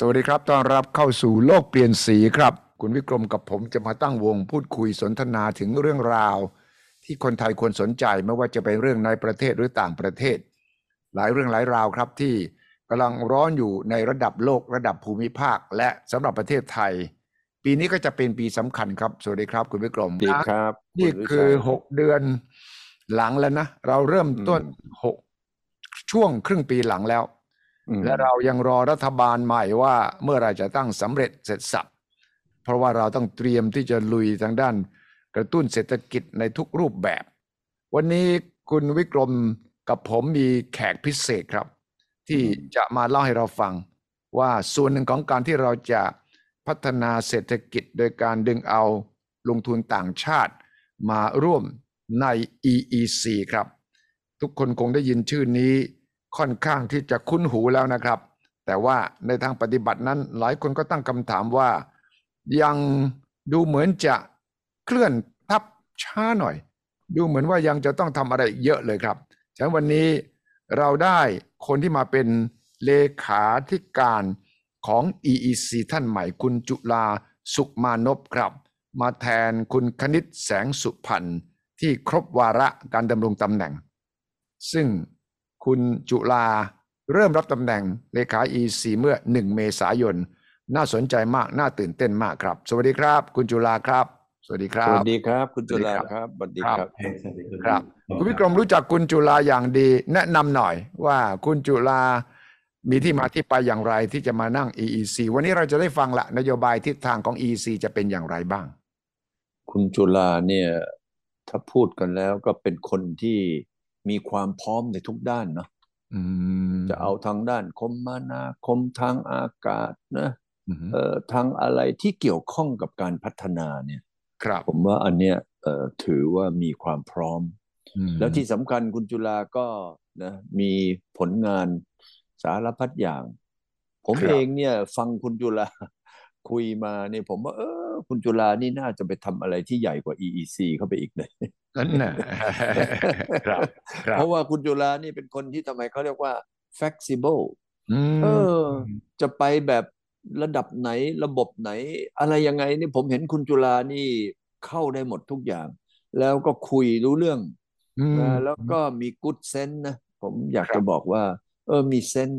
สวัสดีครับ ต้อนรับเข้าสู่โลกเปลี่ยนสีครับ คุณวิกรมกับผมจะมาตั้งวงพูดคุยสนทนาถึงเรื่องราว ที่คนไทยควรสนใจไม่ว่าจะเป็นเรื่องในประเทศหรือต่างประเทศ หลายเรื่องหลายราวครับที่กำลังร้อนอยู่ในระดับโลกระดับภูมิภาค และสำหรับประเทศไทย ปีนี้ก็จะเป็นปีสำคัญครับ สวัสดีครับ คุณวิกรมดีครับ นี่ณวิชัยคือหกเดือนหลังแล้วนะ เราเริ่มต้นอืมหกช่วงครึ่งปีหลังแล้วอืม และเรายังรอรัฐบาลใหม่ว่าเมื่อไรจะตั้งสำเร็จเสร็จสับเพราะว่าเราต้องเตรียมที่จะลุยทางด้านกระตุ้นเศรษฐกิจในทุกรูปแบบ วันนี้คุณวิกรมกับผมมีแขกพิเศษครับ ที่จะมาเล่าให้เราฟัง ว่าส่วนหนึ่งของการที่เราจะพัฒนาเศรษฐกิจโดยการดึงเอาลงทุนต่างชาติมาร่วมใน EEC ครับ ทุกคนคงได้ยินชื่อนี้ ค่อนข้างที่จะคุ้นหูแล้วนะครับ แต่ว่าในทางปฏิบัตินั้นหลายคนก็ตั้งคำถามว่า ยังดูเหมือนจะเคลื่อนทับช้าหน่อย ดูเหมือนว่ายังจะต้องทำอะไรเยอะเลยครับฉะนั้นวันนี้เราได้คนที่มาเป็นเลขาธิการของ EEC ท่านใหม่คุณจุลาสุขมานพครับ มาแทนคุณคณิตแสงสุพรรณที่ครบวาระการดำรงตำแหน่ง ซึ่ง คุณจุลาเริ่มรับตำแหน่งเลขา EC เมื่อ 1 เมษายน น่าสนใจมาก น่าตื่นเต้นมากครับ สวัสดีครับ คุณจุลาครับ สวัสดีครัสบวัสดีครับ คุณจุฬาสวัสดีครับครับสวัสดีครับครับครับ คุณวิกรมรู้จักคุณจุลาอย่างดี แนะนำหน่อยว่าคุณจุลามีที่มาที่ไปอย่างไรที่จะมานั่ง EEC วันนี้เราจะได้ฟังละนโยบายทิศทางของ EEC จะเป็นอย่างไรบ้าง คุณจุฬาเนี่ยถ้าพูดกันแล้วก็เป็นคนที่ มีความพร้อมในทุกด้านเนาะอืมจะเอาทางด้านคมนาคมทางอากาศนะอืมเอ่อทางอะไรที่เกี่ยวข้องกับการพัฒนาเนี่ย ครับผมว่าอันเนี้ยเอ่อถือว่ามีความพร้อมอืมแล้วที่สำคัญคุณจุฬาก็นะมีผลงานสารพัดอย่าง ผมครับเองเนี่ย ฟังคุณจุฬาคุยมาเนี่ยผมว่า เออ คุณจุฬานี่น่าจะไปทำอะไรที่ใหญ่กว่า EEC เข้าไปอีกเลย นั่นน่ะครับครับเพราะว่าคุณจุฬานี่เป็นคนที่ทำไมเขาเรียกว่า flexible อืมเออ จะไปแบบระดับไหนระบบไหน อะไรยังไงนี่ผมเห็นคุณจุฬานี่เข้าได้หมดทุกอย่าง แล้วก็คุยรู้เรื่องอืมนะแล้วก็มีกู๊ดเซนนะผมอยากครับจะบอกว่า เออมีเซน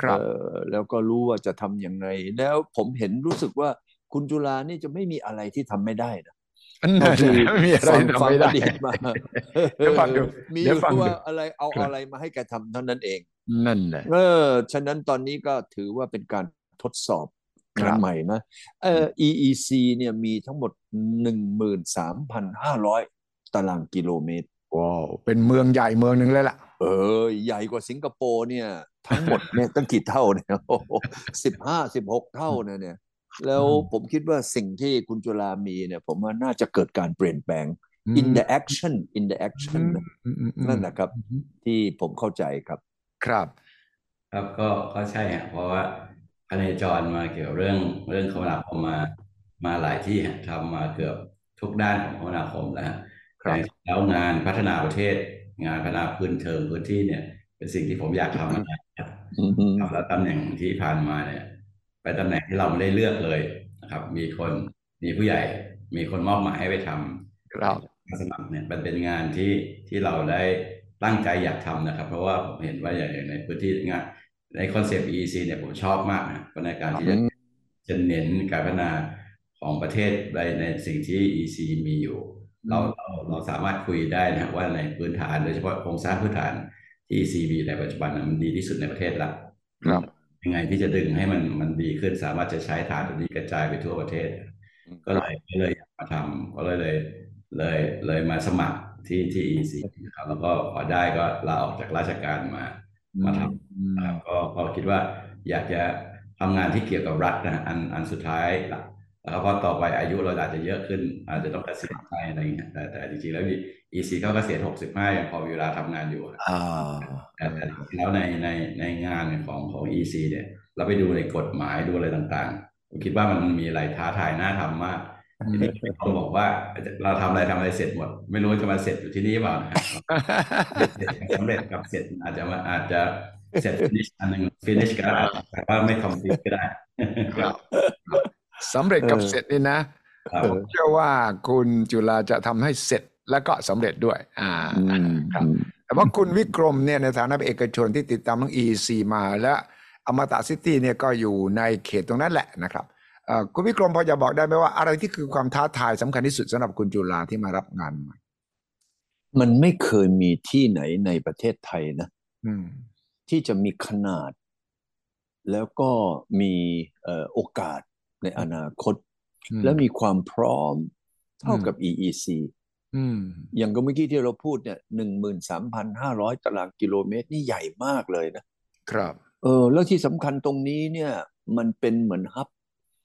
ครับเออแล้วก็รู้ว่าจะทำยังไง แล้วผมเห็นรู้สึกว่าคุณจุฬานี่จะไม่มีอะไรที่ทำไม่ได้นะอั นนั้นเท่าที่ไม่มีอะไรฟังทำฟังไม่อได้ดีตมาเดี๋ยวฟังดูมีอเดี๋ยวยู่ฟังดูว่าอะไรเอาครับอะไรมาให้แกทำเท่านั้นเอง นั่นแหละเออฉะนั้นตอนนี้ก็ถือว่าเป็นการทดสอบครังาบนใหม่นะเออ EEC เนี่ยมีทั้งหมดหนึ่งหมื่นสามพันห้าร้อยตารางกิโลเมตรว้าวเป็นเมืองใหญ่เมืองหนึ่งเลยล่ะ เออ ใหญ่กว่าสิงคโปร์เนี่ย ทั้งหมดเนี่ยตั้งกี่เท่าเนี่ยโอ้สิบห้าสิบหกเท่าเนี่ยเนี่ย แล้วอืมผมคิดว่าสิ่งที่คุณจุฬามีเนี่ย ผมว่าน่าจะเกิดการเปลี่ยนแปลง in the action in the action นะอืมอืมอืมนั่นนะครับ ที่ผมเข้าใจครับ ครับ ครับก็ก็ใช่ฮะเพราะว่าพเนจรมาเกี่ยวเรื่องเรื่องคมนาคมมามาหลายที่ฮะทำมาเกือบทุกด้านของคมนาคมแล้วฮะครับแต่แล้วงานพัฒนาประเทศ งานพัฒนาพื้นเทิงพื้นที่เนี่ย เป็นสิ่งที่ผมอยากทำมานานครับอืมครับแล้วตำแหน่งที่ผ่านมาเนี่ย ไปนตำแหน่งที่เราไม่ได้เลือกเลยนะครับ มีคนมีผู้ใหญ่มีคนมอบหมายให้ไปทำครับการสมัครเนี่ยมันเป็นงานที่ที่เราได้ตั้งใจอยากทำนะครับ เพราะว่าผมเห็นว่าอย่างในพื้นที่งานในคอนเซปต์ EEC เนี่ยผมชอบมากนะเพราะในการที่จะอืมจะเน้นการพัฒนาของประเทศในในสิ่งที่ EEC มีอยู่ เราเราเราสามารถคุยได้นะครับว่าในพื้นฐานโดยเฉพาะโครงสร้างพื้นฐานที่ EEC มีในปัจจุบันนะมันดีที่สุดในประเทศละครับ ยังไงที่จะดึงให้มันมันดีขึ้นสามารถจะใช้ฐานตรงนี้กระจายไปทั่วประเทศ ก็เลยก็เลยอยากมาทำก็เลยเลยเลยเลยมาสมัครที่ที่ EC นะครับแล้วก็พอได้ก็ลาออกจากราชการมามาทำนะครับก็ก็คิดว่าอยากจะทำงานที่เกี่ยวกับรัฐนะอันอันสุดท้ายละแล้วก็พอต่อไปอายุเราอาจจะเยอะขึ้น อาจจะต้องเกษียณไปอะไรอย่างเงี้ยแต่แต่จริงๆแล้ว EC เขาเกษียณหกสิบห้ายังพอมีเวลาทำงานอยู่อ่าแต่แต่แล้วในในในงานของของ EC เนี่ยเราไปดูในกฎหมายดูอะไรต่างๆผมคิดว่ามันมีอะไรท้าทายน่าทำมากทีนี้เขาบอกว่าเราทำอะไรทำอะไรเสร็จหมด ไม่รู้จะมาเสร็จอยู่ที่นี่เปล่านะครับเสร็จกับสำเร็จกับเสร็จอาจจะมาอาจจะเสร็จ finish อันหนึ่ง finish ก็ได้แต่ว่าไม่ complete ก็ได้ครับสำเร็จกับเออเสร็จนี่นะครับผมเชื่อว่าคุณจุฬาจะทำให้เสร็จ แล้วก็สำเร็จด้วย อ่าอืมครับ แต่ว่าคุณวิกรมเนี่ยในฐานะเป็นเอกชนที่ติดตามทั้ง EC มาและอมตะซิตี้เนี่ยก็อยู่ในเขตตรงนั้นแหละนะครับเอ่อคุณวิกรมพอจะบอกได้ไหมว่าอะไรที่คือความท้าทายสำคัญที่สุดสำหรับคุณจุฬาที่มารับงานใหม่มันไม่เคยมีที่ไหนในประเทศไทยนะอืมที่จะมีขนาด แล้วก็มีเอ่อโอกาสในอนาคตอืมและมีความพร้อมเท่าอืมกับ EEC อืมอย่างก็เมื่อกี้ที่เราพูดเนี่ยหนึ่งหมื่นสามพันห้าร้อยตารางกิโลเมตรนี่ใหญ่มากเลยนะครับ เออ แล้วที่สำคัญตรงนี้เนี่ย มันเป็นเหมือนฮับ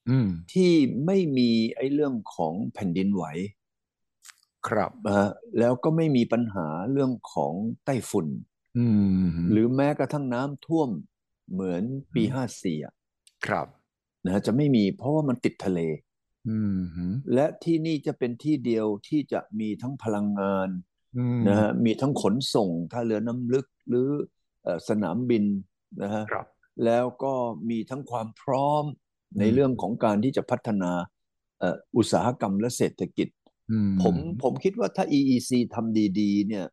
อืมที่ไม่มีไอ้เรื่องของแผ่นดินไหว ครับนะฮะแล้วก็ไม่มีปัญหาเรื่องของไต้ฝุ่นอืมหรือแม้กระทั่งน้ำท่วมเหมือนปีห้าสี่ะครับนะฮะจะไม่มีเพราะว่ามันติดทะเลอืม และที่นี่จะเป็นที่เดียวที่จะมีทั้งพลังงานอืมนะฮะมีทั้งขนส่งท่าเรือน้ำลึกหรือเอ่อสนามบินนะฮะครับแล้วก็มีทั้งความพร้อมในอืมเรื่องของการที่จะพัฒนาเอ่ออุตสาหกรรมและเศรษฐกิจอืมผมผมคิดว่าถ้า EEC ทำดี ๆ เนี่ย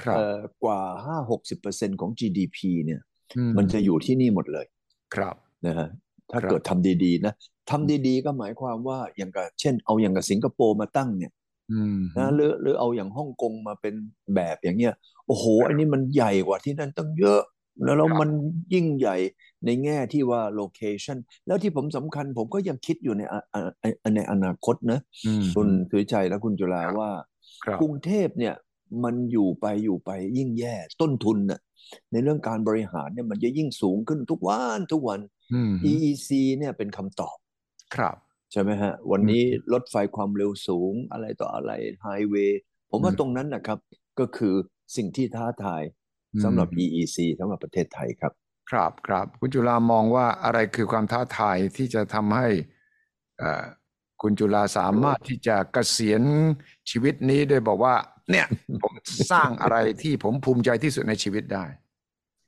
ครับเอ่อกว่าห้าหกสิบเปอร์เซ็นของ GDP เนี่ยอืมันจะอยู่ที่นี่หมดเลย ครับนะฮะ ถ้าครับเกิดทำดีๆนะทำดีๆ ก็หมายความว่าอย่างกับเช่น เอาอย่างกับสิงคโปร์มาตั้งเนี่ยอืมนะหรือหรือเอาอย่างฮ่องกงมาเป็นแบบอย่างเงี้ยโอ้โห อันนี้มันใหญ่กว่าที่นั่นตั้งเยอะ แล้วแล้วมันยิ่งใหญ่ในแง่ที่ว่าโลเคชันแล้วที่ผมสำคัญผมก็ยังคิดอยู่ในอะอะอะในอนาคตนะอืมคุณสุวิชัยและคุณจุฬาว่าครับกรุงเทพเนี่ย มันอยู่ไปอยู่ไปยิ่งแย่ ต้นทุนน่ะในเรื่องการบริหารเนี่ยมันจะยิ่งสูงขึ้นทุกวันทุกวันอืม EEC เนี่ยเป็นคำตอบ ครับใช่ไหมฮะ วันนี้รถไฟความเร็วสูงอะไรต่ออะไรไฮเวย์ผมว่าอืมตรงนั้นนะครับ ก็คือสิ่งที่ท้าทายอืมสำหรับ EEC สำหรับประเทศไทยครับ ครับครับคุณจุฬามองว่าอะไรคือความท้าทายที่จะทำให้เอ่อคุณจุฬาสามารถที่จะเกษียณชีวิตนี้โดยบอกว่า เนี่ยผมสร้างอะไรที่ผมภูมิใจที่สุดในชีวิตได้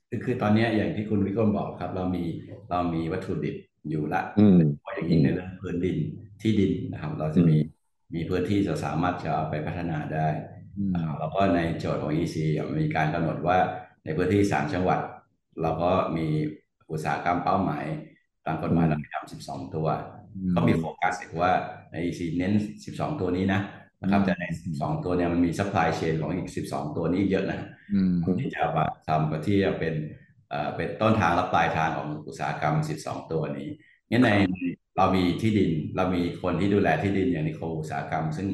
คือคือตอนเนี้ยอย่างที่คุณวิกรมบอกครับ เรามีเรามีวัตถุดิบอยู่ละอืมโดยเฉพาะอย่างยิ่งในเรื่องพื้นดินที่ดินนะครับ เราจะมีมีพื้นที่จะสามารถจะเอาไปพัฒนาได้อืมนะครับแล้วก็ในโจทย์ของ EC มีการกำหนดว่าในพื้นที่สามจังหวัด เราก็มีอุตสาหกรรมเป้าหมายตามกฎหมายเราทำ12 ตัว ก็มีโฟกัสอีกว่าใน EC เน้น 12 ตัวนี้นะ นะครับอืมแต่ใน 12 ตัวเนี่ยมันมี supply chain ของอีก 12 ตัวนี้เยอะนะอืมที่จะมาทำที่จะเป็นเอ่อเป็นต้นทางและปลายทางของอุตสาหกรรม 12 ตัวนี้งั้นในเรามีที่ดินเรามีคนที่ดูแลที่ดินอย่างนิคมอุตสาหกรรม ซึ่ง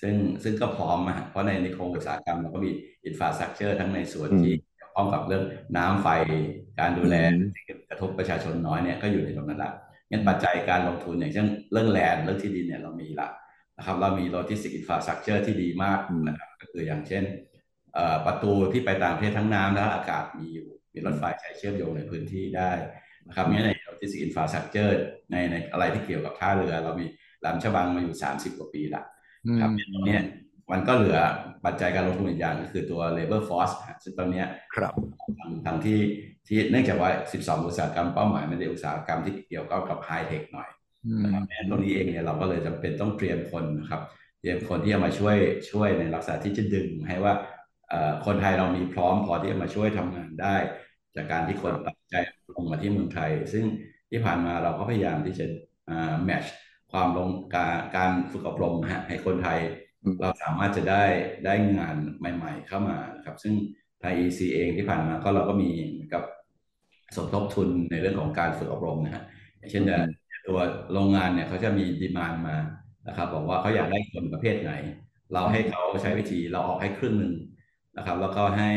ซึ่งซึ่งก็พร้อมอะเพราะในนิคมอุตสาหกรรมเราก็มีinfrastructure ทั้งในส่วนอืมที่เกี่ยวข้องกับเรื่องน้ำไฟการดูแลอืมที่กระทบประชาชนน้อยเนี่ยก็อยู่ในตรงนั้นละงั้นปัจจัยการลงทุนอย่างเช่นเรื่อง land เรื่องที่ดินเนี่ยเรามีละ นะครับเรามี logistic infrastructure ที่ดีมากนะครับก็คืออย่างเช่นเอ่อประตูที่ไปต่างประเทศทั้งน้ำและอากาศมีอยู่มีรถไฟใช้เชื่อมโยงในพื้นที่ได้นะครับงั้นใน logistic infrastructure ในในอะไรที่เกี่ยวกับท่าเรือ เรามีแหลมฉบังมาอยู่ 30 กว่าปีละอืมครับตรงเนี้ยมันก็เหลือปัจจัยการลงทุนอีกอย่างก็คือตัว labor force ฮะซึ่งตอนเนี้ยครับทางทางที่ที่เนื่องจากว่า 12 อุตสาหกรรมเป้าหมายไม่ได้อุตสาหกรรมที่เกี่ยวข้องกับไฮเทคหน่อยอืม นะครับตรงนี้เองเนี่ยเราก็เลยจำเป็นต้องเตรียมคนนะครับ เตรียมคนที่จะมาช่วยช่วยในลักษณะที่จะดึงให้ว่าเอ่อคนไทยเรามีพร้อมพอที่จะมาช่วยทำงานได้ จากการที่คนตัดใจลงมาที่เมืองไทย ซึ่งที่ผ่านมาเราก็พยายามที่จะแมชความลงการการฝึกอบรมนะฮะให้คนไทยอืมเราสามารถจะได้ได้งานใหม่ ๆ เข้ามานะครับซึ่งทาง EC เองที่ผ่านมาก็เราก็มีเหมือนกับสมทบทุนในเรื่องของการฝึกอบรมนะฮะอย่างเช่นอืม ตัวโรงงานเนี่ยเขาจะมีดีมานมานะครับบอกว่าเขาอยากได้คนประเภทไหน เราให้เขาใช้วิธีเราออกให้ครึ่งหนึ่งนะครับ แล้วก็ให้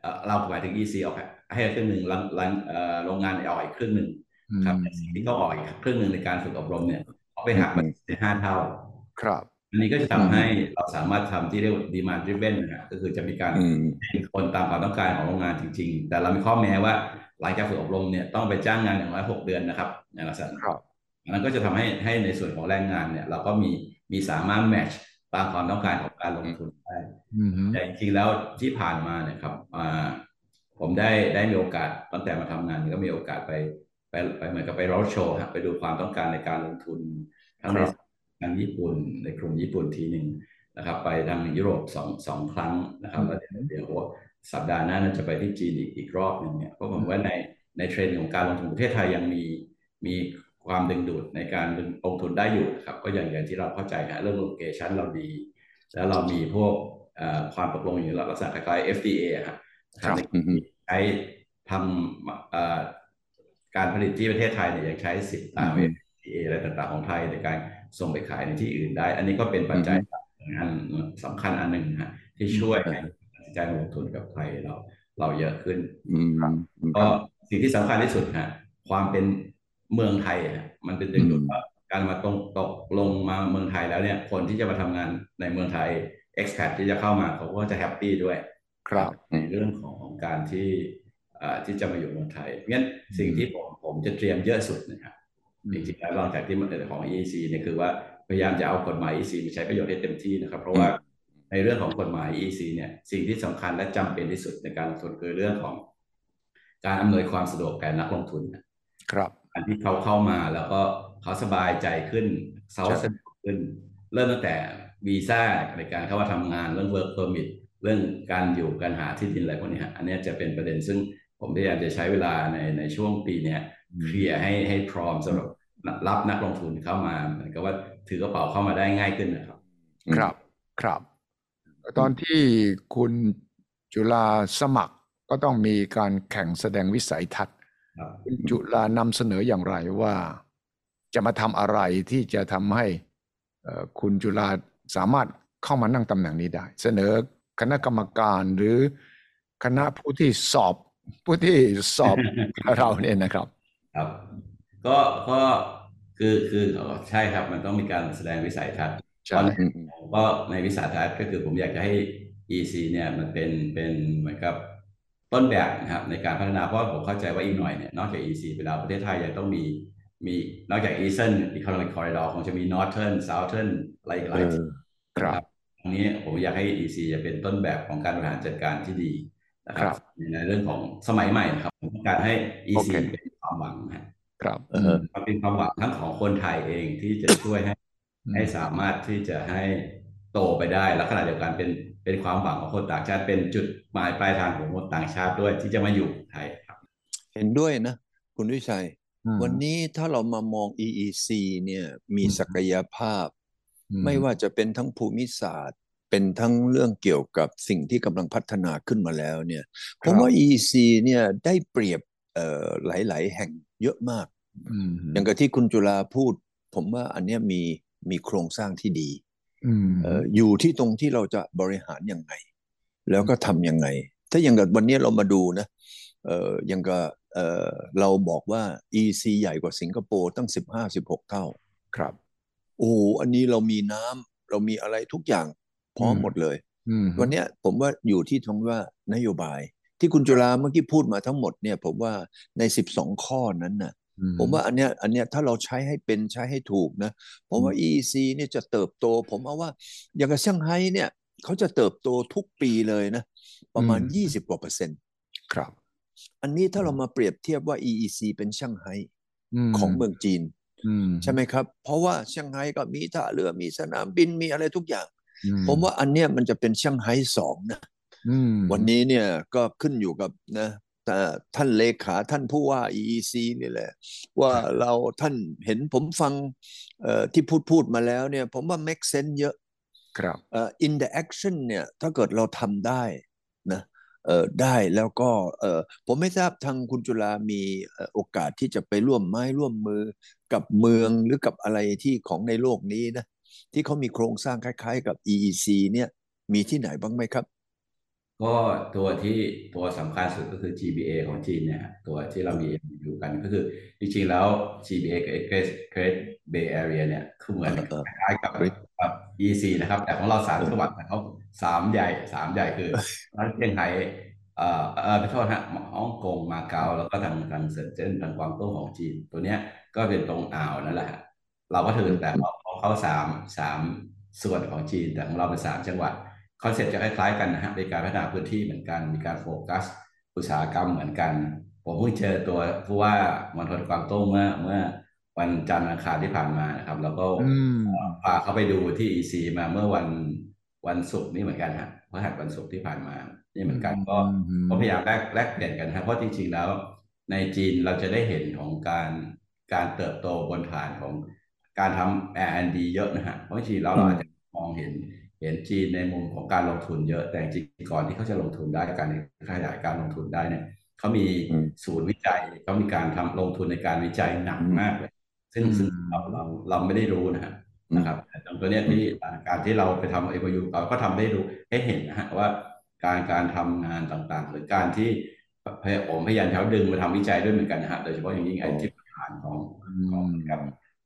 เอ่อเราหมายถึง EC ออกให้ครึ่งหนึ่งรังรังเอ่อโรงงานออกอีกครึ่งหนึ่งครับแต่สิ่งที่เขาออกอีกครึ่งหนึ่งในการฝึกอบรมเนี่ยเขาไปหักมันในห้าเท่า ครับอันนี้ก็จะทำให้เราสามารถทำที่เรียกว่า demand driven นะฮะก็คือจะมีการอืมให้คนตามความต้องการของโรงงานจริง ๆ แต่เรามีข้อแม้ว่า หลังจากฝึกอบรมเนี่ยต้องไปจ้างงานอย่างน้อยหกเดือนนะครับในลักษณะครับอันนั้นก็จะทำให้ให้ในส่วนของแรงงานเนี่ยเราก็มีมีสามารถแมทช์ตามความต้องการของการลงทุนได้อืมแต่จริงๆแล้วที่ผ่านมาเนี่ยครับอ่าผมได้ได้มีโอกาสตั้งแต่มาทำงานก็มีโอกาสไปไปไปเหมือนกับไปรถโชว์ฮะไปดูความต้องการในการลงทุนทั้งในครับทางญี่ปุ่นในกลุ่มญี่ปุ่นทีหนึ่งนะครับ ไปทางยุโรปสองสองครั้งนะครับแล้วเดี๋ยวเดี๋ยว สัปดาห์หน้าน่าจะไปที่จีนอีกอีกรอบหนึ่งเนี่ยเพราะผมว่าในในเทรนด์ของการลงทุนประเทศไทยยังมีมีความดึงดูดในการลงทุนได้อยู่นะครับก็อย่างอย่างที่เราเข้าใจฮะเรื่องโลเคชันเราดี แล้วเรามีพวกเอ่อความตกลงอย่างลักษณะคล้ายๆ FDA อะครับครับในใช้ทำเอ่อการผลิตที่ประเทศไทยเนี่ยยังใช้สิทธิ์ตาม FDA อะไรต่างๆของไทยในการส่งไปขายในที่อื่นได้ อันนี้ก็เป็นปัจจัยอันสำคัญอันหนึ่งนะฮะที่ช่วย ให้ตัดสินใจลงทุนกับไทยเราเราเยอะขึ้นอืมก็สิ่งที่สำคัญที่สุดฮะความเป็นเมืองไทยฮะมันเป็นดึงดูดว่าการมาตรงตกลงมาเมืองไทยแล้วเนี่ย คนที่จะมาทำงานในเมืองไทย expat ที่จะเข้ามาเขาก็จะแฮปปี้ด้วย ครับในเรื่องของของการที่เอ่อที่จะมาอยู่เมืองไทยงั้นสิ่งที่ผมผมจะเตรียมเยอะสุดนะครับอืมจริงๆแล้วหลังจากที่มันเป็นของ EEC เนี่ยคือว่าพยายามจะเอากฎหมาย EEC มาใช้ประโยชน์ให้เต็มที่นะครับ เพราะว่า ในเรื่องของกฎหมาย EEC เนี่ยสิ่งที่สำคัญและจำเป็นที่สุดในการลงทุนคือเรื่องของการอำนวยความสะดวกแก่นักลงทุนครับการที่เขาเข้ามาแล้วก็เขาสบายใจขึ้นเขาใช่สะดวกขึ้น เริ่มตั้งแต่วีซ่าในการเข้ามาทำงานเรื่อง work permit เรื่องการอยู่การหาที่ดินอะไรพวกนี้ฮะอันเนี้ยจะเป็นประเด็นซึ่งผมพยายามจะใช้เวลาในในช่วงปีเนี้ยเคลียร์ให้ให้พร้อมสำหรับรับนักลงทุนเข้ามาเหมือนกับว่าถือกระเป๋าเข้ามาได้ง่ายขึ้นนะครับ ครับครับ ตอนที่คุณจุฬาสมัครก็ต้องมีการแข่งแสดงวิสัยทัศน์ครับคุณจุฬานำเสนออย่างไรว่า จะมาทำอะไรที่จะทำให้เอ่อคุณจุฬาสามารถเข้ามานั่งตำแหน่งนี้ได้ เสนอคณะกรรมการหรือคณะผู้ที่สอบผู้ที่สอบเราเนี่ยนะครับ ครับ ก็ก็คือคือใช่ครับ มันต้องมีการแสดงวิสัยทัศน์ใช่ตอนแร กผมก็ในวิสัยทัศน์ก็คือผมอยากจะให้ EC เนี่ยมันเป็นเป็นเหมือนกับต้นแบบนะครับในการพัฒนาเพราะว่าผมเข้าใจว่าอีกหน่อยเนี่ยนอกจาก EC ไปแล้วประเทศไทยยังต้องมีมีนอกจาก Eastern Economic Corridor คงจะมี Northern Southern อะไรอีกหลายที่ครับตรงนี้ผมอยากให้ EC จะเป็นต้นแบบของการบริหารจัดการที่ดีนะคครัรับบในเรื่องของสมัยใหม่นะครับผมต้องการให้ EC โอเคเป็นความหวังนะฮะครับเออมันเป็นความหวังทั้งของคนไทยเองที่จะช่วยให้อืมให้สามารถที่จะให้ โตไปได้และขณะเดียวกันเป็นเป็นความหวังของคนต่างชาติเป็นจุดหมายปลายทางของคนต่างชาติด้วยที่จะมาอยู่ไทยครับ เห็นด้วยนะ คุณวิชัยอืมวันนี้ถ้าเรามามอง EEC เนี่ยมีอืมศักยภาพอืไม่ว่าจะเป็นทั้งภูมิศาสตร์ เป็นทั้งเรื่องเกี่ยวกับสิ่งที่กำลังพัฒนาขึ้นมาแล้วเนี่ยผมว่า EEC เนี่ยได้เปรียบเอ่อหลาย ๆ แห่งเยอะมากอืมอย่างกับที่คุณจุฬาพูด ผมว่าอันเนี้ยมีมีโครงสร้างที่ดี อืมเอ่ออยู่ที่ตรงที่เราจะบริหารยังไง แล้วก็ทำยังไง ถ้าอย่างกับวันนี้เรามาดูนะเอ่ออย่างกับเอ่อเราบอกว่า EC ใหญ่กว่าสิงคโปร์ตั้งสิบห้าสิบหกเท่า ครับ โอ้โหอันนี้เรามีน้ำเรามีอะไรทุกอย่างพร้อมอืมหมดเลยอืมวันเนี้ยผมว่าอยู่ที่ตรงว่านโยบาย ที่คุณจุฬาเมื่อกี้พูดมาทั้งหมดเนี่ย ผมว่าในสิบสองข้อนั้นน่ะอืม ผมว่าอันเนี้ยอันเนี้ยถ้าเราใช้ให้เป็นใช้ให้ถูกนะผมว่า EEC เนี่ยจะเติบโต ผมเอาว่าอย่างกับเซี่ยงไฮ้เนี่ยเขาจะเติบโตทุกปีเลยนะ ประมาณ20กว่าเปอร์เซ็นต์ครับ อันนี้ถ้าเรามาเปรียบเทียบว่า EEC เป็นเซี่ยงไฮ้มของเมืองจีนอืมใช่ไหมครับ เพราะว่าเซี่ยงไฮ้ก็มีท่าเรือมีสนามบินมีอะไรทุกอย่างอืผมว่าอันเนี้ยมันจะเป็นเซี่ยงไฮ้สองนะอืมวันนี้เนี่ยก็ขึ้นอยู่กับนะแต่ ท่านเลขาท่านผู้ว่า EEC นี่แหละ ว่าเราท่านเห็นผมฟังเอ่อที่พูดพูดมาแล้วเนี่ย ผมว่า make sense เยอะ ครับเอ่อ in the action เนี่ยถ้าเกิดเราทำได้นะเอ่อได้แล้วก็เอ่อผมไม่ทราบทางคุณจุฬามีเอ่อโอกาสที่จะไปร่วมไม้ร่วมมือกับเมืองหรือกับอะไรที่ของในโลกนี้นะที่เขามีโครงสร้างคล้าย ๆ กับ EEC เนี่ยมีที่ไหนบ้างไหมครับ ก็ตัวที่ตัวสำคัญสุดก็คือ GBA ของจีนเนี่ยฮะตัวที่เรามีอยู่กันก็คือ จริงๆแล้ว GBA กับ Great Great Bay Area เนี่ยคือเหมือนเออเออคล้ายๆกับกับ EC นะครับ แต่ของเราสามจังหวัดแต่เขาสามใหญ่สามใหญ่คือทั้งเซี่ยงไฮ้เอ่อเอ่อขอโทษฮะฮ่องกงมาเก๊าแล้วก็ทางทางเซินเจิ้นทางกวางตุ้งของจีน ตัวเนี้ยก็เป็นตรงอ่าวนั่นแหละฮะเราก็ถือแต่ของเขาสามสามส่วนของจีนแต่ของเราเป็นสามจังหวัด concept จะคล้ายๆกันนะฮะในการพัฒนาพื้นที่เหมือนกัน มีการโฟกัส อุตสาหกรรมเหมือนกัน ผมเพิ่งเจอตัวผู้ว่ามณฑลกวางตุ้งเมื่อเมื่อวันจันทร์อังคารที่ผ่านมานะครับ แล้วก็อืมพาเขาไปดูที่ EC มาเมื่อวันวันศุกร์นี่เหมือนกันฮะพฤหัสวันศุกร์ที่ผ่านมา นี่เหมือนกันก็อืมก็พยายามแลกแลกเปลี่ยนกันครับเพราะจริง ๆ แล้ว ในจีนเราจะได้เห็นของการการเติบโตบนฐานของการทำ R&D เยอะนะฮะเพราะจริงๆแล้วเราอาจจะมองเห็น เห็นจีนในมุมของการลงทุนเยอะ แต่จริงๆก่อนที่เขาจะลงทุนได้การขยายการลงทุนได้เนี่ยเขามีอืมศูนย์วิจัยเขามีการทำลงทุนในการวิจัยหนักมากเลย ซึ่งอืมซึ่งเราเราเราไม่ได้รู้นะฮะนะครับแต่ตรงตัวเนี้ยที่การที่เราไปทำเอ u ยูเราก็ทำได้ดูให้เห็นนะฮะว่าการการทำงานต่างๆ หรือการที่พยผมพยายามเขาดึงมาทำวิจัยด้วยเหมือนกันนะฮะโดยเฉพาะอย่างยิ่งไอ้ที่ฐานของของกับ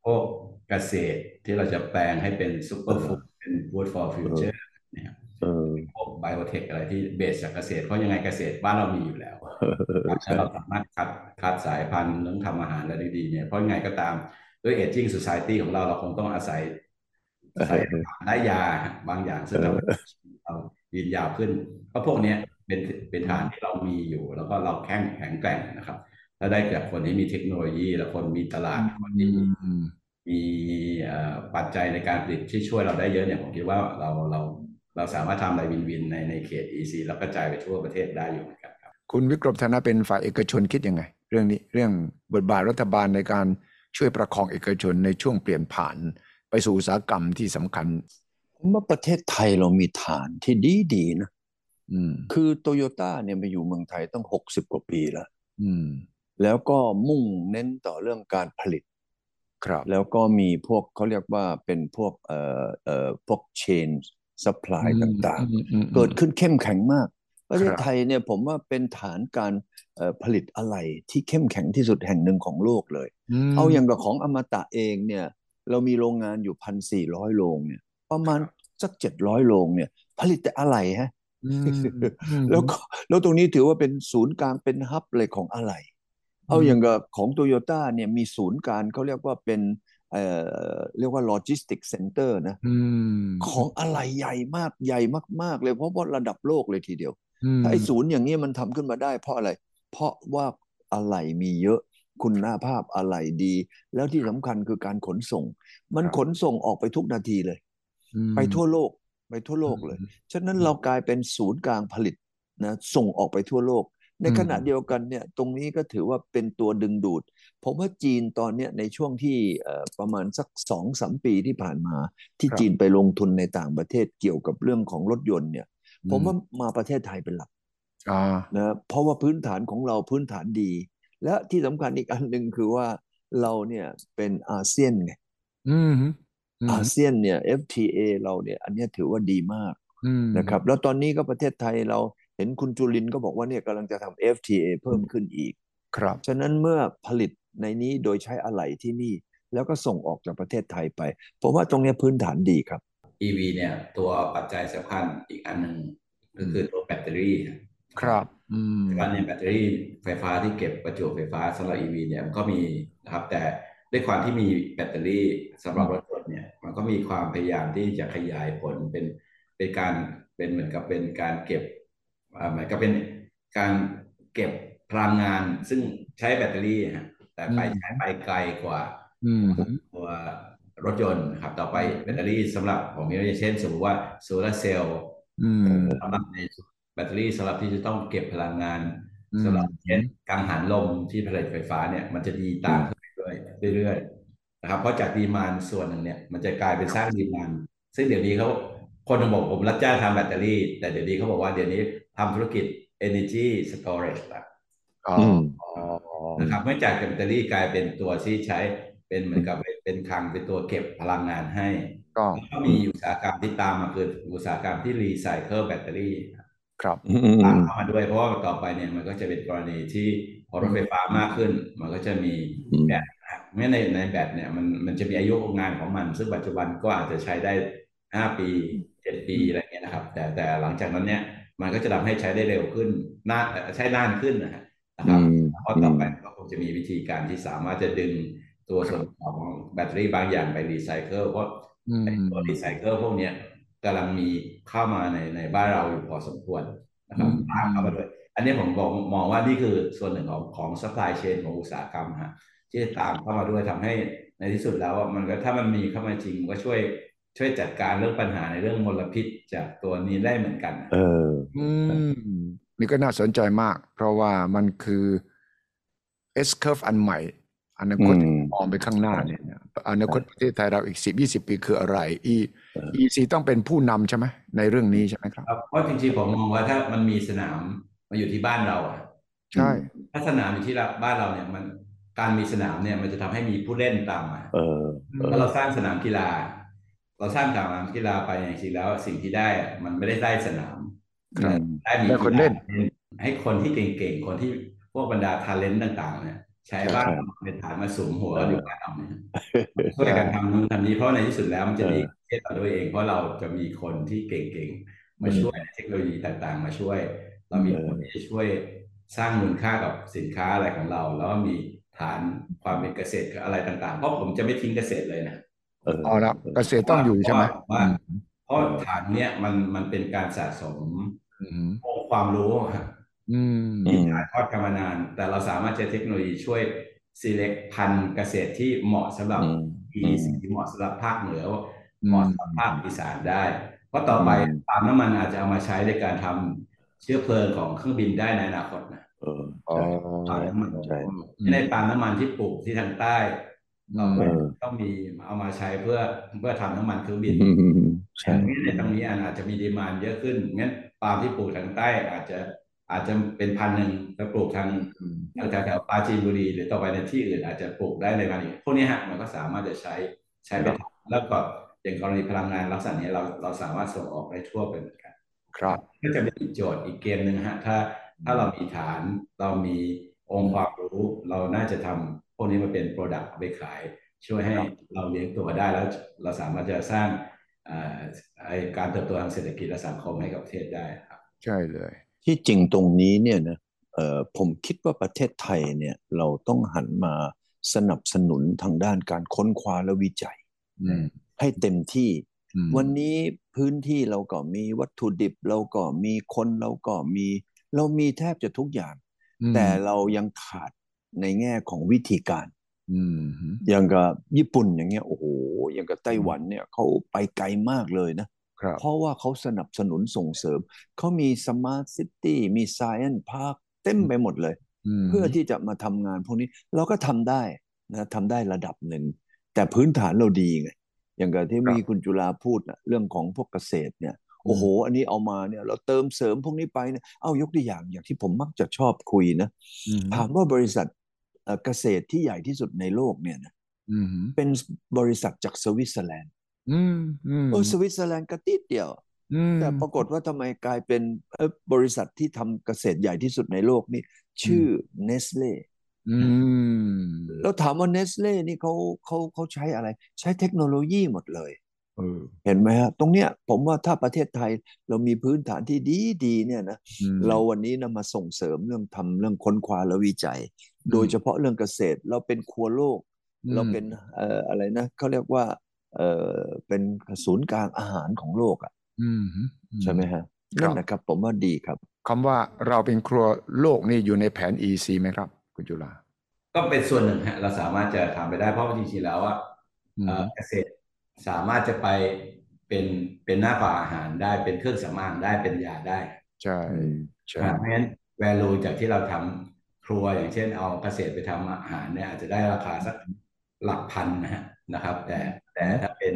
พวกเกษตรที่เราจะแปลงให้เป็นซูเปอร์ฟู้ด เป็น food for future เนี่ยเออพวกไบโอเทคอะไรที่เบสจากเกษตร เพราะยังไงเกษตรบ้านเรามีอยู่แล้วถ้าเราสามารถคัดคัดสายพันธุ์เรื่องทำอาหารอะไรดีๆเนี่ยเพราะยังไงก็ตามด้วย aging society ของเราเราคงต้องอาศัยอาศัยได้ยาบางอย่างซึ่งทำให้เรายืนยาวขึ้น เพราะพวกเนี้ยเป็นเป็นฐานที่เรามีอยู่ แล้วก็เราแข็งแข็งแกร่งนะครับ ถ้าได้จากคนที่มีเทคโนโลยี และคนมีตลาดคนที่อื มมีเอ่อปัจจัยในการผลิตที่ช่วยเราได้เยอะเนี่ยผมคิดว่าเราเราเราสามารถทำอะไรวินวินในในเขต EC แล้วกระจายไปทั่วประเทศได้อยู่เหมือนกันครับ คุณวิกรมธนาเป็นฝ่ายเอกชนคิดยังไง เรื่องนี้เรื่องบทบาทรัฐบาลในการช่วยประคองเอกชนในช่วงเปลี่ยนผ่าน ไปสู่อุตสาหกรรมที่สำคัญผมว่าประเทศไทยเรามีฐานที่ดีดีๆนะอืมคือโตโยต้าเนี่ยมาอยู่เมืองไทยตั้งหกสิบกว่าปีแล้วอืมแล้วก็มุ่งเน้นต่อเรื่องการผลิต ครับแล้วก็มีพวกเขาเรียกว่าเป็นพวกเอ่อเอ่อพวก chain supply ต่างอืมอืมอืมๆเกิดขึ้นเข้มแข็งมาก ประเทศครับไทยเนี่ยผมว่าเป็นฐานการเอ่อผลิตอะไหล่ที่เข้มแข็งที่สุดแห่งหนึ่งของโลกเลยมเอาอย่างกับของอมตะเองเนี่ยเรามีโรงงานอยู่พันสี่ร้อยโรงเนี่ยประมาณสักเจ็ดร้อยโรงเนี่ย ผลิตแต่อะไหล่ฮะอืมอืมแล้วก็แล้วตรงนี้ถือว่าเป็นศูนย์กลางเป็น hub เลยของอะไหล่ เอาอืมอย่างกับของโตโยต้าเนี่ยมีศูนย์กลางเขาเรียกว่าเป็นเอ่อเรียกว่า logistic center นะอืมของอะไรใหญ่มากใหญ่มาก ๆ เลยเพราะว่าระดับโลกเลยทีเดียวมถ้าไอ้ศูนย์อย่างนี้มันทำขึ้นมาได้เพราะอะไร เพราะว่าอะไรมีเยอะคุณภาพอะไรดี แล้วที่สำคัญคือการขนส่ง มันขนส่งออกไปทุกนาทีเลยอืมไปทั่วโลกไปทั่วโลกเลย ฉะนั้นเรากลายเป็นศูนย์กลางผลิตนะส่งออกไปทั่วโลก ในอืมขณะเดียวกันเนี่ยตรงนี้ก็ถือว่าเป็นตัวดึงดูด ผมว่าจีนตอนเนี้ยในช่วงที่เอ่อประมาณสักสองสามปีที่ผ่านมา ที่จีนไปลงทุนในต่างประเทศเกี่ยวกับเรื่องของรถยนต์เนี่ย ผมว่ามาประเทศไทยเป็นหลักอ่านะเพราะว่าพื้นฐานของเราพื้นฐานดี และที่สำคัญอีกอันหนึ่งคือว่าเราเนี่ยเป็นอาเซียนไงอืมอืมอาเซียนเนี่ย FTA เราเนี่ย อันเนี้ยถือว่าดีมากอืมนะครับ แล้วตอนนี้ก็ประเทศไทยเรา เห็นคุณจุลินทร์ก็บอกว่าเนี่ยกำลังจะทำ FTA เพิ่มขึ้นอีก ครับ ฉะนั้นเมื่อผลิตในนี้โดยใช้อะไหล่ที่นี่ แล้วก็ส่งออกจากประเทศไทยไป ผมว่าตรงเนี้ยพื้นฐานดีครับ EV เนี่ยตัวปัจจัยสำคัญอีกอันหนึ่งก็คือตัวแบตเตอรี่ ครับอืมปัจจุบันเนี่ยแบตเตอรี่ไฟฟ้าที่เก็บประจุไฟฟ้าสำหรับ EV เนี่ยมันก็มีนะครับ แต่ด้วยความที่มีแบตเตอรี่สำหรับรถยนต์เนี่ยมันก็มีความพยายามที่จะขยายผลเป็นเป็นการเป็นเหมือนกับเป็นการเก็บอ่า เหมือนกับเป็นการเก็บพลังงาน ซึ่งใช้แบตเตอรี่ฮะแต่ไปอืมใช้ไปไกลกว่าอืมตัวรถยนต์นะครับ ต่อไปแบตเตอรี่สำหรับผมยกตัวอย่างเช่น สมมติว่าโซลาร์เซลล์อืมสำหรับในแบตเตอรี่สำหรับที่จะต้องเก็บพลังงานอืมสำหรับเช่นกังหันลมที่ผลิตไฟฟ้าเนี่ย มันจะดีตามขึ้นไปเรื่อยๆเรื่อยๆนะครับเพราะจาก demand ส่วนหนึ่งเนี่ยมันจะกลายเป็นสร้าง demandซึ่งเดี๋ยวนี้เขาคนบอกผมรับจ้างทำแบตเตอรี่ แต่เดี๋ยวนี้เขาบอกว่าเดี๋ยวนี้ ทำธุรกิจ energy storage ละอ๋ออืมอ๋อนะครับเมื่อจากแบตเตอรี่กลายเป็นตัวที่ใช้เป็นเหมือนกับเป็นคลังเป็นตัวเก็บพลังงานให้ ก็แล้วก็มีอุตสาหกรรมที่ตามมาคืออุตสาหกรรมที่รีไซเคิลแบตเตอรี่ครับอืมอืมตาอืมมเข้ามาด้วยเพราะว่าต่อไปเนี่ยมันก็จะเป็นกรณีที่พอรถไฟฟ้ามากขึ้น มันก็จะมีอืมแบตนะครับเมื่อในในแบตเนี่ยมันมันจะมีอายุงานของมัน ซึ่งปัจจุบันก็อาจจะใช้ได้ห้าปีเจ็ดปีอะไรเงี้ยนะครับ แต่แต่หลังจากนั้นเนี่ย มันก็จะทำให้ใช้ได้เร็วขึ้นนานใช้นานขึ้นนะฮะนะครับอืมเพราะต่อไปก็คงจะมีวิธีการที่สามารถจะดึงตัวส่วนของแบตเตอรี่บางอย่างไปรีไซเคิลเพราะอืมไอ้ตัวรีไซเคิลพวกเนี้ยกำลังมีเข้ามาในในบ้านเราอยู่พอสมควรนะครับอืมตามเข้ามาด้วย อันนี้ผมบอกมองว่านี่คือส่วนหนึ่งของของ supply chain ของอุตสาหกรรมฮะที่ตามเข้ามาด้วยทำให้ในที่สุดแล้วอะมันก็ถ้ามันมีเข้ามาจริงมันก็ช่วย ช่วยจัดการเรื่องปัญหาในเรื่องมลพิษจากตัวนี้ได้เหมือนกัน เออ อืม นี่ก็น่าสนใจมาก เพราะว่ามันคือ S curve อันใหม่อนาคตอืมมองไปข้างหน้าเนี่ยนะอนาคตประเทศไทยเราอีกสิบยี่สิบปีคืออะไร E เออ EC ต้องเป็นผู้นำใช่ไหมในเรื่องนี้ใช่ไหมครับครับ เพราะจริงๆผมมองว่าถ้ามันมีสนามมาอยู่ที่บ้านเราอะใช่ ถ้าสนามอยู่ที่เราบ้านเราเนี่ยมันการมีสนามเนี่ยมันจะทำให้มีผู้เล่นตามมาเออเอถ้าอเราสร้างสนามกีฬา เราสร้างสนามกีฬาไปจริงๆแล้วสิ่งที่ได้อะมันไม่ได้ได้สนามครับได้มีได้คนเล่นกีฬาให้คนที่เก่งๆ คนที่พวกบรรดาทาเลนต์ต่าง ๆ เนี่ย ใช้บ้านเราเป็นฐานมาสุมหัวกันอยู่บ้านเราเนี่ยช่วยกันทำนู่นทำนี้เพราะในที่สุดแล้วมันจะดีกับประเทศเราด้วยเอง เพราะเราจะมีคนที่เก่งๆ มาช่วยเทคโนโลยีต่างๆ มาช่วย เรามีคนที่จะช่วยสร้างมูลค่ากับสินค้าอะไรของเรา แล้วก็มีฐานความเป็นเกษตรอะไรต่างๆ เพราะผมจะไม่ทิ้งเกษตรเลยนะเออเอาละเกษตรต้องอยู่ใช่ไหมว่าเพราะฐานเนี้ยมันมันเป็นการสะสมอืมองค์ความรู้ครับอืมอืที่มถ่ายทอดกันมานาน แต่เราสามารถใช้เทคโนโลยีช่วย select พันธุ์เกษตรที่เหมาะสำหรับอืม EEC เหมาะสำหรับภาคเหนือเหมาะสำหรับภาคอีสานได้ เพราะต่อไปปาล์มน้ำมันอาจจะเอามาใช้ในการทำเชื้อเพลิงของเครื่องบินได้ในอนาคตนะเอออ๋อใช่ใช่ใช่ในปาล์มน้ำมันที่ปลูกที่ทางใต้ เราเออต้องมีเอามาใช้เพื่อเพื่อทำน้ำมันเครื่องบินอืมใช่งั้นในตรงนี้อาจจะมีดีมานเยอะขึ้นงั้นปาล์มที่ปลูกทางใต้อาจจะอาจจะเป็นพันหนึ่งแล้วปลูกทางอืมทางแถวๆปราจีนบุรี หรือต่อไปในที่อื่นอาจจะปลูกได้ในวันนี้พวกนี้ฮะมันก็สามารถจะใช้ใช้ไปทำแล้วก็อย่างกรณีพลังงานลักษณะนี้เราเราสามารถส่งออกได้ทั่วไปเหมือนกัน ครับก็จะเป็นอีกโจทย์อีกเกมหนึ่งฮะถ้าถ้าเรามีฐานเรามีองค์ความรู้เราน่าจะทำ พวกนี้มาเป็น product ไปขาย ช่วยให้เราเลี้ยงตัวได้แล้วเราสามารถจะสร้างเอ่อไอ้การเติบโตทางเศรษฐกิจและสังคมให้กับประเทศได้ครับใช่เลย ที่จริงตรงนี้เนี่ยนะเอ่อผมคิดว่าประเทศไทยเนี่ยเราต้องหันมาสนับสนุนทางด้านการค้นคว้าและวิจัยอืมให้เต็มที่อืมวันนี้พื้นที่เราก็มีวัตถุดิบ เราก็มีคนเราก็มี เรามีแทบจะทุกอย่างอืมแต่เรายังขาด ในแง่ของวิธีการอืมอย่างกับญี่ปุ่นอย่างเงี้ยโอ้โหอย่างกับไต้หวันเนี่ยเขาไปไกลมากเลยนะครับเพราะว่าเขาสนับสนุนส่งเสริม เขามี smart city มี Science Park เต็มไปหมดเลยมเพื่อที่จะมาทำงานพวกนี้เราก็ทำได้นะทำได้ระดับหนึ่ง แต่พื้นฐานเราดีไง อย่างกับที่มีคุณจุฬาพูดนะเรื่องของพวกเกษตรเนี่ยโอ้โห อันนี้เอามาเนี่ยเราเติมเสริมพวกนี้ไปเนี่ยเอายกตัวอย่างอย่างที่ผมมักจะชอบคุยนะอืมถามว่าบริษัท เอ่อเกษตรที่ใหญ่ที่สุดในโลกเนี่ยนะอืมเป็นบริษัทจากสวิตเซอร์แลนด์อืมอืมเออสวิตเซอร์แลนด์กระติ๊ดเดียวอืมแต่ปรากฏว่าทำไมกลายเป็นเอ่อบริษัทที่ทำเกษตรใหญ่ที่สุดในโลกนี่ชื่อเนสเล่อืมแล้วถามว่าเนสเล่นี่เขาเขาเขาใช้อะไร ใช้เทคโนโลยีหมดเลย เออเห็นไหมฮะตรงเนี้ยผมว่าถ้าประเทศไทยเรามีพื้นฐานที่ดีดีเนี่ยนะอืมเราวันนี้นะมาส่งเสริมเรื่องทำเรื่องค้นคว้าและวิจัยมโดยเฉพาะเรื่องเกษตรเราเป็นครัวโลกอืมเราเป็นเอ่ออะไรนะเขาเรียกว่าเอ่อเป็นศูนย์กลางอาหารของโลกอะอืมใช่ไหมฮะครับนั่นนะครับ ผมว่าดีครับคำว่าเราเป็นครัวโลกนี่อยู่ในแผน EC ไหมครับคุณจุฬาก็เป็นส่วนหนึ่งฮะเราสามารถจะทำไปได้เพราะว่าจริงๆแล้วว่าอืมเอ่อเกษตร สามารถจะไปเป็นเป็นหน้ากากอาหารได้เป็นเครื่องสำอางได้เป็นยาได้ ใช่อืมใช่ครับเพราะฉะนั้น value จากที่เราทำครัวอย่างเช่นเอาเกษตรไปทำอาหารเนี่ยอาจจะได้ราคาสักหลักพันนะฮะนะครับ แต่แต่ถ้าเป็น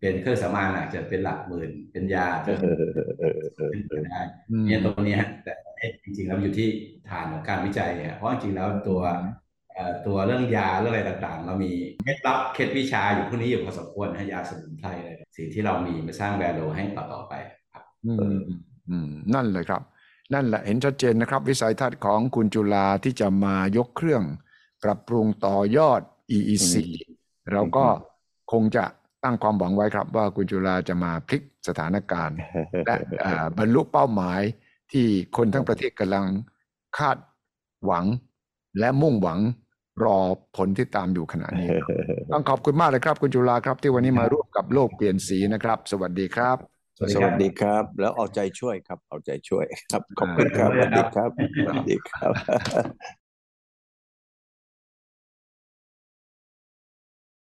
เป็นเครื่องสำอางอาจจะเป็นหลักหมื่นเป็นยาเอจะอเออเออเออเออเป็นไปได้อืมเนี่ยตรงเนี้ยแต่จริงๆแล้วอยู่ที่ฐานของการวิจัยเนี่ยเพราะจริงๆแล้วตัวเอ่อ ตัวเรื่องยาเรื่องอะไรต่างๆ เรามีเคล็ดลับเคล็ดวิชาอยู่พวกนี้อยู่พอสมควรนะยาสมุนไพรอะไรสิ่งที่เรามีมาสร้าง value ให้ต่อๆไปครับอืมอืมนั่นเลยครับ นั่นแหละเห็นชัดเจนนะครับ วิสัยทัศน์ของคุณจุฬาที่จะมายกเครื่อง ปรับปรุงต่อยอด EEC เราก็คงจะตั้งความหวังไว้ครับ ว่าคุณจุฬาจะมาพลิกสถานการณ์ และบรรลุเป้าหมายที่คนทั้งประเทศกำลังคาดหวังและมุ่งหวัง รอผลที่ตามอยู่ขณะนี้ครับต้องขอบคุณมากเลยครับ คุณจุฬาครับ ที่วันนี้มาร่วมกับโลกเปลี่ยนสีนะครับ สวัสดีครับ สวัสดีสครัวับสดีครับ แล้วเอาใจช่วยครับ เอาใจช่วยครับ ขอบคุณครับ สวัสดีครับ สวัสดีครับ